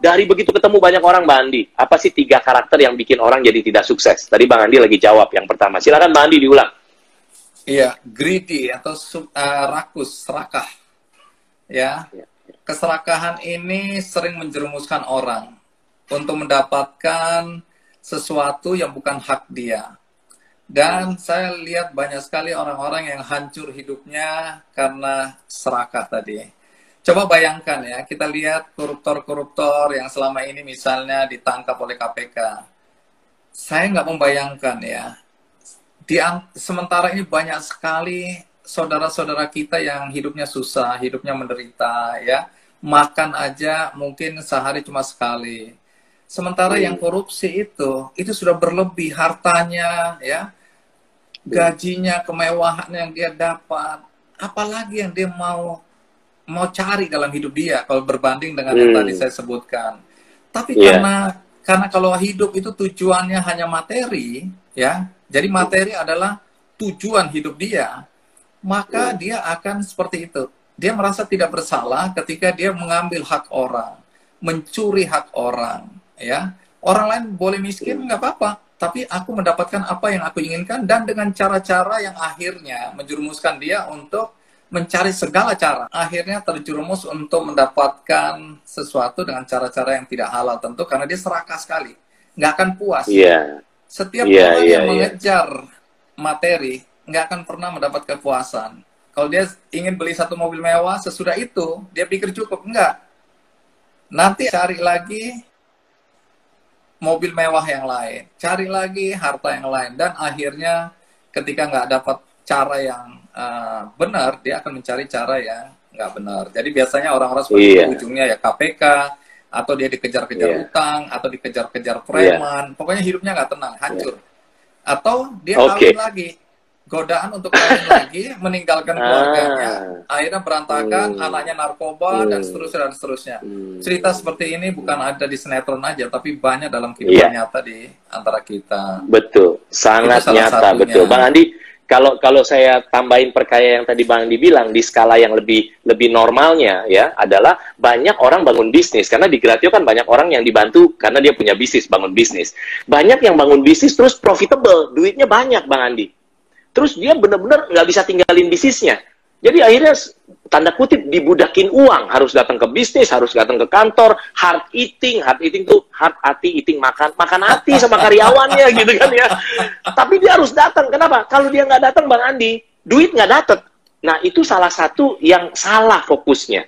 dari begitu ketemu banyak orang Bang Andi, apa sih tiga karakter yang bikin orang jadi tidak sukses? Tadi Bang Andi lagi jawab yang pertama. Silakan Bang Andi diulang. Iya, greedy atau uh, rakus, serakah. Ya. ya. Keserakahan ini sering menjerumuskan orang untuk mendapatkan sesuatu yang bukan hak dia. Dan saya lihat banyak sekali orang-orang yang hancur hidupnya karena serakah tadi. Coba bayangkan ya, kita lihat koruptor-koruptor yang selama ini misalnya ditangkap oleh KPK. Saya nggak membayangkan ya, di sementara ini banyak sekali saudara-saudara kita yang hidupnya susah, hidupnya menderita ya, makan aja mungkin sehari cuma sekali. Sementara yang korupsi itu, itu sudah berlebih hartanya ya, gajinya, kemewahan yang dia dapat, apalagi yang dia mau mau cari dalam hidup dia kalau berbanding dengan hmm. yang tadi saya sebutkan. Tapi yeah. karena karena kalau hidup itu tujuannya hanya materi, ya. Jadi materi adalah tujuan hidup dia, maka yeah. dia akan seperti itu. Dia merasa tidak bersalah ketika dia mengambil hak orang, mencuri hak orang, ya. Orang lain boleh miskin nggak apa-apa, tapi aku mendapatkan apa yang aku inginkan dan dengan cara-cara yang akhirnya menjerumuskan dia untuk mencari segala cara. Akhirnya terjerumus untuk mendapatkan sesuatu dengan cara-cara yang tidak halal tentu karena dia serakah sekali. Nggak akan puas. Yeah. setiap yeah, orang yeah, yang yeah. mengejar materi nggak akan pernah mendapat kepuasan. Kalau dia ingin beli satu mobil mewah sesudah itu dia pikir cukup. Enggak nanti cari lagi mobil mewah yang lain, cari lagi harta yang lain, dan akhirnya ketika nggak dapat cara yang uh, benar, dia akan mencari cara yang nggak benar. Jadi biasanya orang-orang seperti yeah. itu ujungnya ya KPK, atau dia dikejar-kejar yeah. utang, atau dikejar-kejar preman, yeah. pokoknya hidupnya nggak tenang, hancur. Yeah. Atau dia okay. kawin lagi, godaan untuk kawin lagi, meninggalkan ah. keluarganya, akhirnya berantakan, hmm. anaknya narkoba hmm. dan seterusnya dan seterusnya. Hmm. Cerita seperti ini bukan ada di sinetron aja, tapi banyak dalam kehidupan yeah. nyata di antara kita. Betul, sangat nyata, satunya. betul, Bang Andi. Kalau kalau saya tambahin perkaya yang tadi Bang Andi bilang di skala yang lebih lebih normalnya ya adalah banyak orang bangun bisnis karena di Gratio kan banyak orang yang dibantu karena dia punya bisnis bangun bisnis. Banyak yang bangun bisnis terus profitable, duitnya banyak Bang Andi terus dia benar-benar nggak bisa tinggalin bisnisnya. Jadi akhirnya tanda kutip dibudakin uang, harus datang ke bisnis, harus datang ke kantor, hard eating, hard eating tuh hard hati eating makan, makan hati sama karyawannya gitu kan ya. Tapi dia harus datang, kenapa? Kalau dia nggak datang Bang Andi, duit nggak dapet. Nah itu salah satu yang salah fokusnya.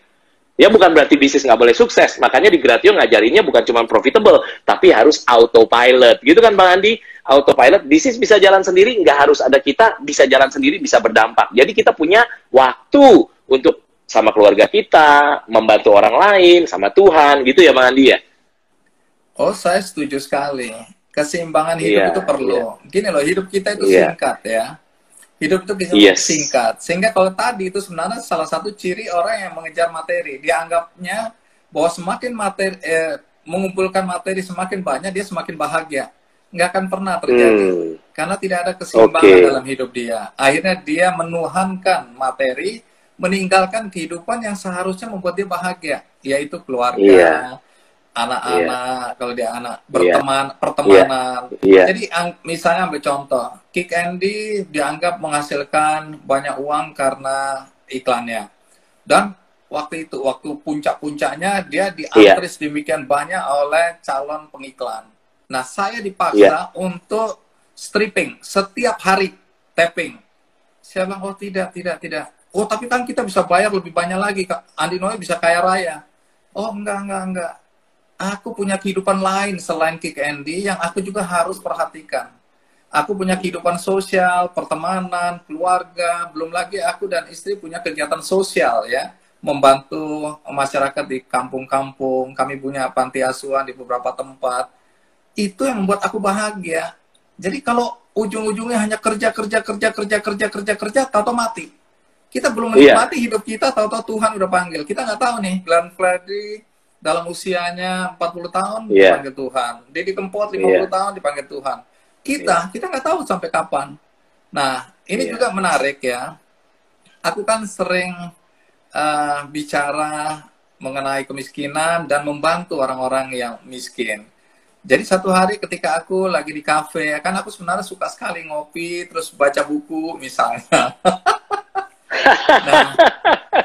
Ya bukan berarti bisnis nggak boleh sukses, makanya di Gratio ngajarinnya bukan cuma profitable, tapi harus autopilot, gitu kan Bang Andi? autopilot, bisnis bisa jalan sendiri, nggak harus ada kita, bisa jalan sendiri, bisa berdampak. Jadi kita punya waktu untuk sama keluarga kita, membantu orang lain, sama Tuhan, gitu ya Bang Andi ya? Oh, saya setuju sekali. Keseimbangan hidup yeah, itu perlu. Yeah. Gini loh, hidup kita itu yeah. singkat ya. Hidup itu bisa yes. singkat. Sehingga kalau tadi itu sebenarnya salah satu ciri orang yang mengejar materi. Dianggapnya bahwa semakin materi, eh, mengumpulkan materi semakin banyak, dia semakin bahagia nggak akan pernah terjadi hmm. karena tidak ada keseimbangan okay. dalam hidup dia. Akhirnya dia menuhankan materi, meninggalkan kehidupan yang seharusnya membuat dia bahagia, yaitu keluarga, yeah. anak-anak, yeah. kalau dia anak iya. berteman, yeah. pertemanan. Yeah. Jadi misalnya ambil contoh, Kick Andy dianggap menghasilkan banyak uang karena iklannya, dan waktu itu waktu puncak-puncaknya dia diantri yeah. demikian banyak oleh calon pengiklan Nah, saya dipaksa yeah. untuk stripping setiap hari tapping. Saya bilang, oh tidak, tidak, tidak. Oh, tapi kan kita bisa bayar lebih banyak lagi. Kak. Andi Noe bisa kaya raya. Oh, enggak, enggak, enggak. Aku punya kehidupan lain selain Kick Andy yang aku juga harus perhatikan. Aku punya kehidupan sosial, pertemanan, keluarga, belum lagi aku dan istri punya kegiatan sosial ya, membantu masyarakat di kampung-kampung. Kami punya panti asuhan di beberapa tempat itu yang membuat aku bahagia. Jadi kalau ujung-ujungnya hanya kerja kerja kerja kerja kerja kerja kerja tahu mati. Kita belum iya. menikmati yeah. hidup kita, tahu-tahu Tuhan udah panggil. Kita nggak tahu nih, Glenn Fredly dalam usianya 40 tahun yeah. dipanggil Tuhan. Deddy Kempot 50 yeah. tahun dipanggil Tuhan. Kita, yeah. kita nggak tahu sampai kapan. Nah, ini yeah. juga menarik ya. Aku kan sering uh, bicara mengenai kemiskinan dan membantu orang-orang yang miskin. Jadi satu hari ketika aku lagi di kafe, kan aku sebenarnya suka sekali ngopi, terus baca buku misalnya. nah,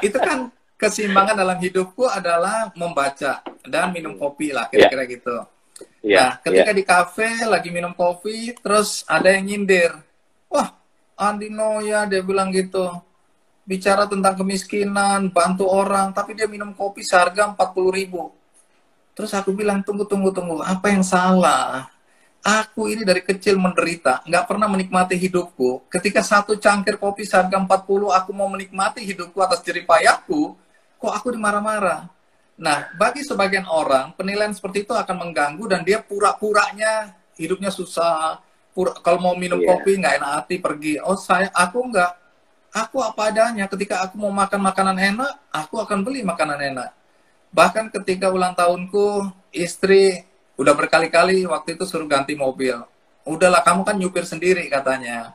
itu kan keseimbangan dalam hidupku adalah membaca dan minum kopi lah, kira-kira yeah. gitu. Yeah, nah, ketika yeah. di kafe lagi minum kopi, terus ada yang nyindir. Wah, Andi Noya dia bilang gitu. Bicara tentang kemiskinan, bantu orang, tapi dia minum kopi seharga 40 ribu Terus aku bilang, tunggu, tunggu, tunggu, apa yang salah? Aku ini dari kecil menderita, nggak pernah menikmati hidupku. Ketika satu cangkir kopi seharga 40, aku mau menikmati hidupku atas jeripayahku, kok aku dimarah-marah? Nah, bagi sebagian orang, penilaian seperti itu akan mengganggu dan dia pura-puranya hidupnya susah. Pura, kalau mau minum yeah. kopi nggak enak hati pergi. Oh saya, aku nggak. Aku apa adanya. Ketika aku mau makan makanan enak, aku akan beli makanan enak. Bahkan ketika ulang tahunku, istri udah berkali-kali waktu itu suruh ganti mobil. Udahlah, kamu kan nyupir sendiri katanya.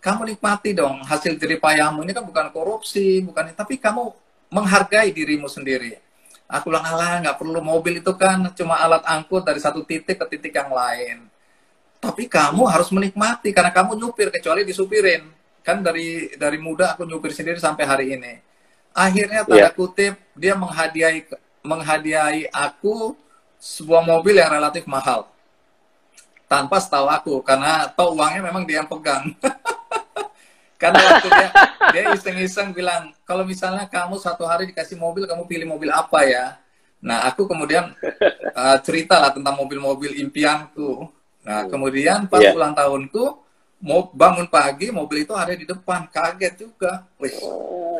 Kamu nikmati dong hasil jeripayahmu ini kan bukan korupsi, bukan tapi kamu menghargai dirimu sendiri. Aku bilang, alah nggak perlu mobil itu kan cuma alat angkut dari satu titik ke titik yang lain. Tapi kamu harus menikmati karena kamu nyupir kecuali disupirin. Kan dari dari muda aku nyupir sendiri sampai hari ini akhirnya tanda yeah. kutip dia menghadiahi menghadiahi aku sebuah mobil yang relatif mahal. Tanpa setahu aku karena tahu uangnya memang dia yang pegang. Karena waktu dia dia iseng-iseng bilang kalau misalnya kamu satu hari dikasih mobil kamu pilih mobil apa ya? Nah aku kemudian uh, cerita lah tentang mobil-mobil impianku. Nah kemudian pas yeah. ulang tahunku mau bangun pagi mobil itu ada di depan. Kaget juga. Wih.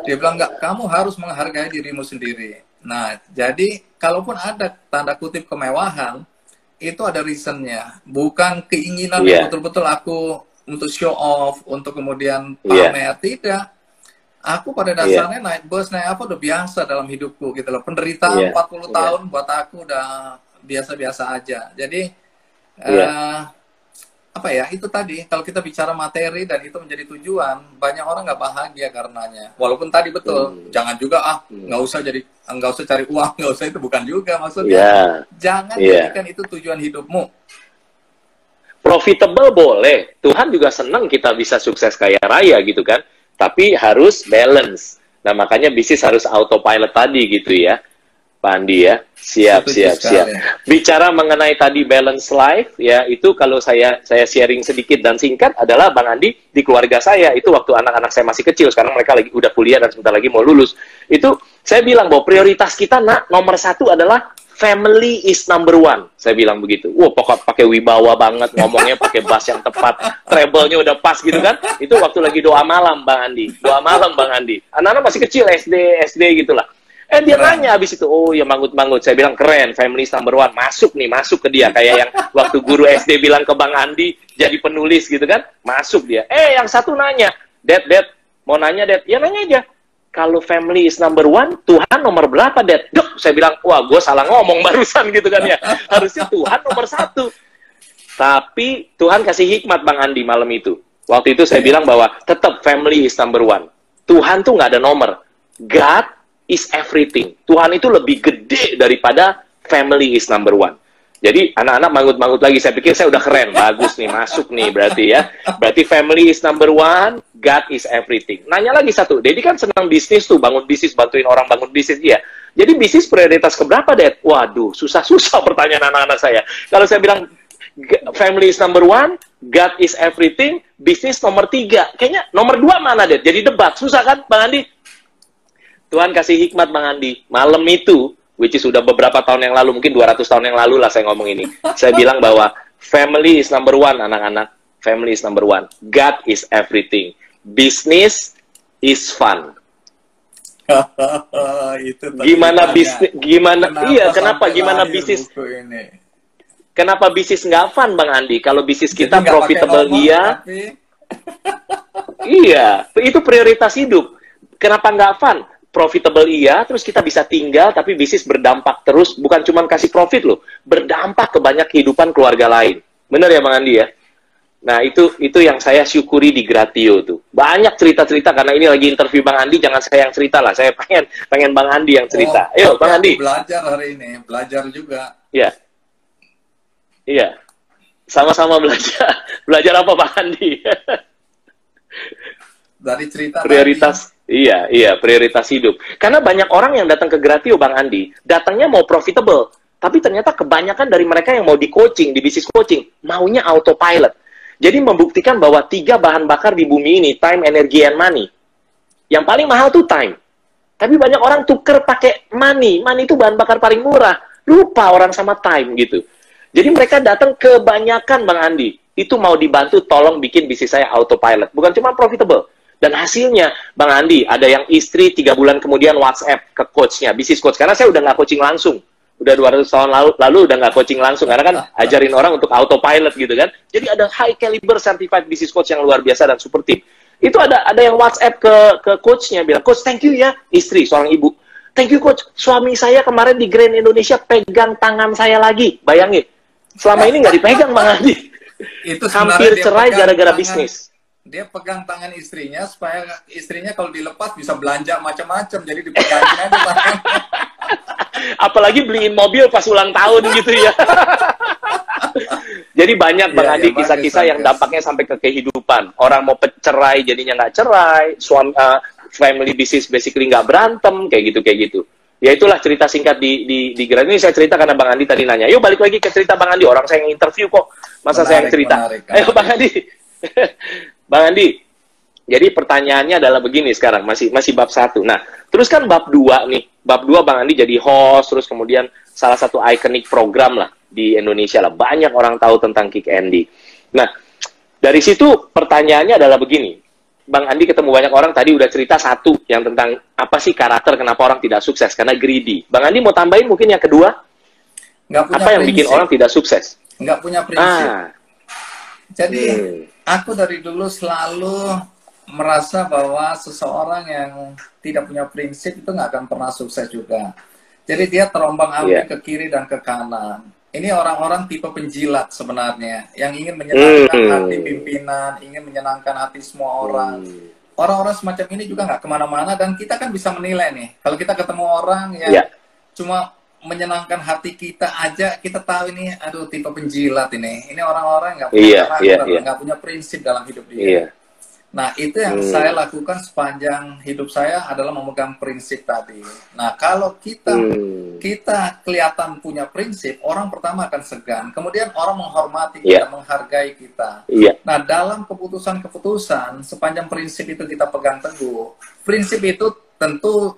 dia bilang nggak kamu harus menghargai dirimu sendiri nah jadi kalaupun ada tanda kutip kemewahan itu ada reasonnya bukan keinginan yeah. betul-betul aku untuk show off untuk kemudian iya. pamer yeah. tidak aku pada iya. dasarnya yeah. naik bus naik apa udah biasa dalam hidupku gitu loh penderitaan yeah. 40 yeah. tahun buat aku udah biasa-biasa aja jadi yeah. uh, apa ya itu tadi kalau kita bicara materi dan itu menjadi tujuan banyak orang nggak bahagia karenanya walaupun tadi betul hmm. jangan juga ah hmm. nggak usah jadi nggak usah cari uang nggak usah itu bukan juga maksudnya yeah. jangan yeah. jadikan itu tujuan hidupmu profitable boleh Tuhan juga senang kita bisa sukses kaya raya gitu kan tapi harus balance nah makanya bisnis harus autopilot tadi gitu ya Pak Andi ya. Siap, siap, siap. Bicara mengenai tadi balance life ya, itu kalau saya saya sharing sedikit dan singkat adalah Bang Andi di keluarga saya itu waktu anak-anak saya masih kecil, sekarang mereka lagi udah kuliah dan sebentar lagi mau lulus. Itu saya bilang bahwa prioritas kita nak nomor satu adalah family is number one. Saya bilang begitu. Wah, pokok pakai wibawa banget ngomongnya pakai bass yang tepat, treble-nya udah pas gitu kan. Itu waktu lagi doa malam Bang Andi. Doa malam Bang Andi. Anak-anak masih kecil SD SD gitulah. Eh dia keren. nanya abis itu, oh ya manggut-manggut. Saya bilang keren, family number one. Masuk nih, masuk ke dia. Kayak yang waktu guru SD bilang ke Bang Andi, jadi penulis gitu kan. Masuk dia. Eh yang satu nanya, Dad, Dad, mau nanya Dad? Ya nanya aja. Kalau family is number one, Tuhan nomor berapa, Dad? Duh, saya bilang, wah gue salah ngomong barusan gitu kan ya. Harusnya Tuhan nomor satu. Tapi Tuhan kasih hikmat Bang Andi malam itu. Waktu itu saya bilang bahwa tetap family is number one. Tuhan tuh nggak ada nomor. God is everything. Tuhan itu lebih gede daripada family is number one. Jadi anak-anak mangut-mangut lagi. Saya pikir saya udah keren, bagus nih, masuk nih berarti ya. Berarti family is number one, God is everything. Nanya lagi satu, Dedi kan senang bisnis tuh, bangun bisnis, bantuin orang bangun bisnis dia. Jadi bisnis prioritas keberapa, Dad? Waduh, susah-susah pertanyaan anak-anak saya. Kalau saya bilang family is number one, God is everything, bisnis nomor tiga. Kayaknya nomor dua mana, Dad? Jadi debat, susah kan, Bang Andi? Tuhan kasih hikmat Bang Andi. Malam itu, which is sudah beberapa tahun yang lalu, mungkin 200 tahun yang lalu lah saya ngomong ini. Saya bilang bahwa family is number one, anak-anak. Family is number one. God is everything. Business is fun. itu gimana bisnis gimana kenapa iya kenapa gimana bisnis kenapa bisnis nggak fun bang Andi kalau bisnis kita profitable iya tapi... iya itu prioritas hidup kenapa nggak fun profitable iya, terus kita bisa tinggal, tapi bisnis berdampak terus, bukan cuma kasih profit loh, berdampak ke banyak kehidupan keluarga lain. Bener ya Bang Andi ya? Nah, itu itu yang saya syukuri di Gratio tuh. Banyak cerita-cerita karena ini lagi interview Bang Andi, jangan saya yang cerita lah. Saya pengen pengen Bang Andi yang cerita. Oh, Ayo, Bang Andi. Belajar hari ini, belajar juga. Iya. Iya. Sama-sama belajar. Belajar apa Bang Andi? Dari cerita prioritas tadi. Iya, iya, prioritas hidup. Karena banyak orang yang datang ke Gratio Bang Andi, datangnya mau profitable, tapi ternyata kebanyakan dari mereka yang mau di coaching, di bisnis coaching, maunya autopilot jadi membuktikan bahwa tiga bahan bakar di bumi ini, time, energy, and money. Yang paling mahal tuh time. Tapi banyak orang tuker pakai money. Money itu bahan bakar paling murah. Lupa orang sama time gitu. Jadi mereka datang kebanyakan Bang Andi. Itu mau dibantu tolong bikin bisnis saya autopilot. Bukan cuma profitable. Dan hasilnya, Bang Andi, ada yang istri tiga bulan kemudian WhatsApp ke coachnya, bisnis coach. Karena saya udah nggak coaching langsung. Udah 200 tahun lalu lalu udah nggak coaching langsung. Karena kan ajarin orang untuk autopilot gitu kan. Jadi ada high caliber certified business coach yang luar biasa dan super team. Itu ada ada yang WhatsApp ke ke coachnya bilang coach thank you ya istri seorang ibu. Thank you coach. Suami saya kemarin di Grand Indonesia pegang tangan saya lagi. Bayangin selama ini nggak dipegang bang Adi itu hampir cerai gara-gara bisnis dia pegang tangan istrinya supaya istrinya kalau dilepas bisa belanja macam-macam jadi dipegangin aja apalagi beliin mobil pas ulang tahun gitu ya. Jadi banyak Bang ya, Adi ya, kisah-kisah yang dampaknya sampai ke kehidupan. Orang mau cerai jadinya nggak cerai, suami uh, family business basically nggak berantem kayak gitu kayak gitu. Ya itulah cerita singkat di di di Grand ini saya cerita karena Bang Andi tadi nanya. Yuk balik lagi ke cerita Bang Andi. Orang saya yang interview kok. Masa menarik, saya yang cerita. Menarik, menarik. Ayo Bang Andi. Bang Andi. Jadi pertanyaannya adalah begini sekarang masih masih bab satu. Nah, terus kan bab dua nih bab 2 Bang Andi jadi host terus kemudian salah satu ikonik program lah di Indonesia lah banyak orang tahu tentang Kick Andy. Nah dari situ pertanyaannya adalah begini, Bang Andi ketemu banyak orang tadi udah cerita satu yang tentang apa sih karakter kenapa orang tidak sukses karena greedy. Bang Andi mau tambahin mungkin yang kedua? Nggak punya apa yang prinsip. bikin orang tidak sukses? Nggak punya prinsip. Ah. Jadi hmm. Aku dari dulu selalu merasa bahwa seseorang yang tidak punya prinsip itu nggak akan pernah sukses juga. Jadi dia terombang ambing yeah. ke kiri dan ke kanan. Ini orang-orang tipe penjilat sebenarnya yang ingin menyenangkan mm. hati pimpinan, ingin menyenangkan hati semua orang. Mm. Orang-orang semacam ini juga nggak ke mana-mana dan kita kan bisa menilai nih. Kalau kita ketemu orang yang yeah. cuma menyenangkan hati kita aja, kita tahu ini, aduh tipe penjilat ini. Ini orang-orang nggak punya yeah, karakter, yeah, yeah. nggak punya prinsip dalam hidup dia. Yeah. Nah, itu yang hmm. saya lakukan sepanjang hidup saya adalah memegang prinsip tadi. Nah, kalau kita hmm. kita kelihatan punya prinsip, orang pertama akan segan, kemudian orang menghormati yeah. kita, menghargai kita. Yeah. Nah, dalam keputusan-keputusan sepanjang prinsip itu kita pegang teguh, prinsip itu tentu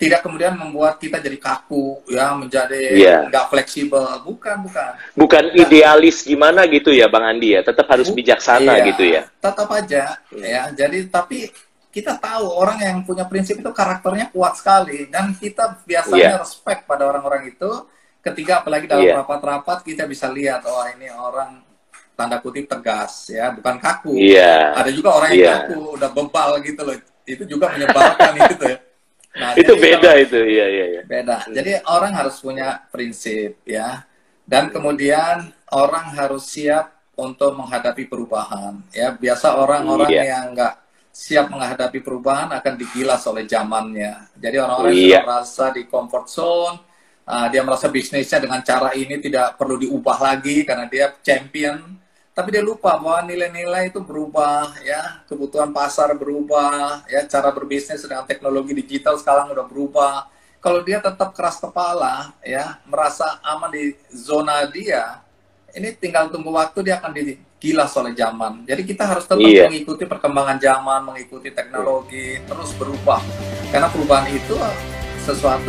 tidak kemudian membuat kita jadi kaku ya menjadi yeah. nggak fleksibel. Bukan bukan. Bukan nah, idealis gimana gitu ya bang Andi ya? Tetap harus bijaksana iya, gitu ya? Tetap aja hmm. ya. Jadi tapi kita tahu orang yang punya prinsip itu karakternya kuat sekali. Dan kita biasanya yeah. respect pada orang-orang itu. Ketika apalagi dalam rapat rapat-rapat kita bisa lihat oh ini orang tanda kutip tegas ya. Bukan kaku. Yeah. ada juga orang yang yeah. kaku udah bebal gitu loh. Itu juga menyebalkan gitu ya Nah, itu beda kalau, itu, iya iya iya. Beda. Jadi orang harus punya prinsip ya. Dan kemudian orang harus siap untuk menghadapi perubahan. Ya, biasa orang-orang iya. yang enggak siap menghadapi perubahan akan digilas oleh zamannya. Jadi orang-orang iya. yang merasa di comfort zone, uh, dia merasa bisnisnya dengan cara ini tidak perlu diubah lagi karena dia champion tapi dia lupa bahwa nilai-nilai itu berubah ya. Kebutuhan pasar berubah ya. Cara berbisnis dengan teknologi digital sekarang udah berubah. Kalau dia tetap keras kepala ya merasa aman di zona dia ini tinggal tunggu waktu dia akan digilas oleh zaman. Jadi kita harus tetap iya. mengikuti perkembangan zaman mengikuti teknologi terus berubah. Karena perubahan itu sesuatu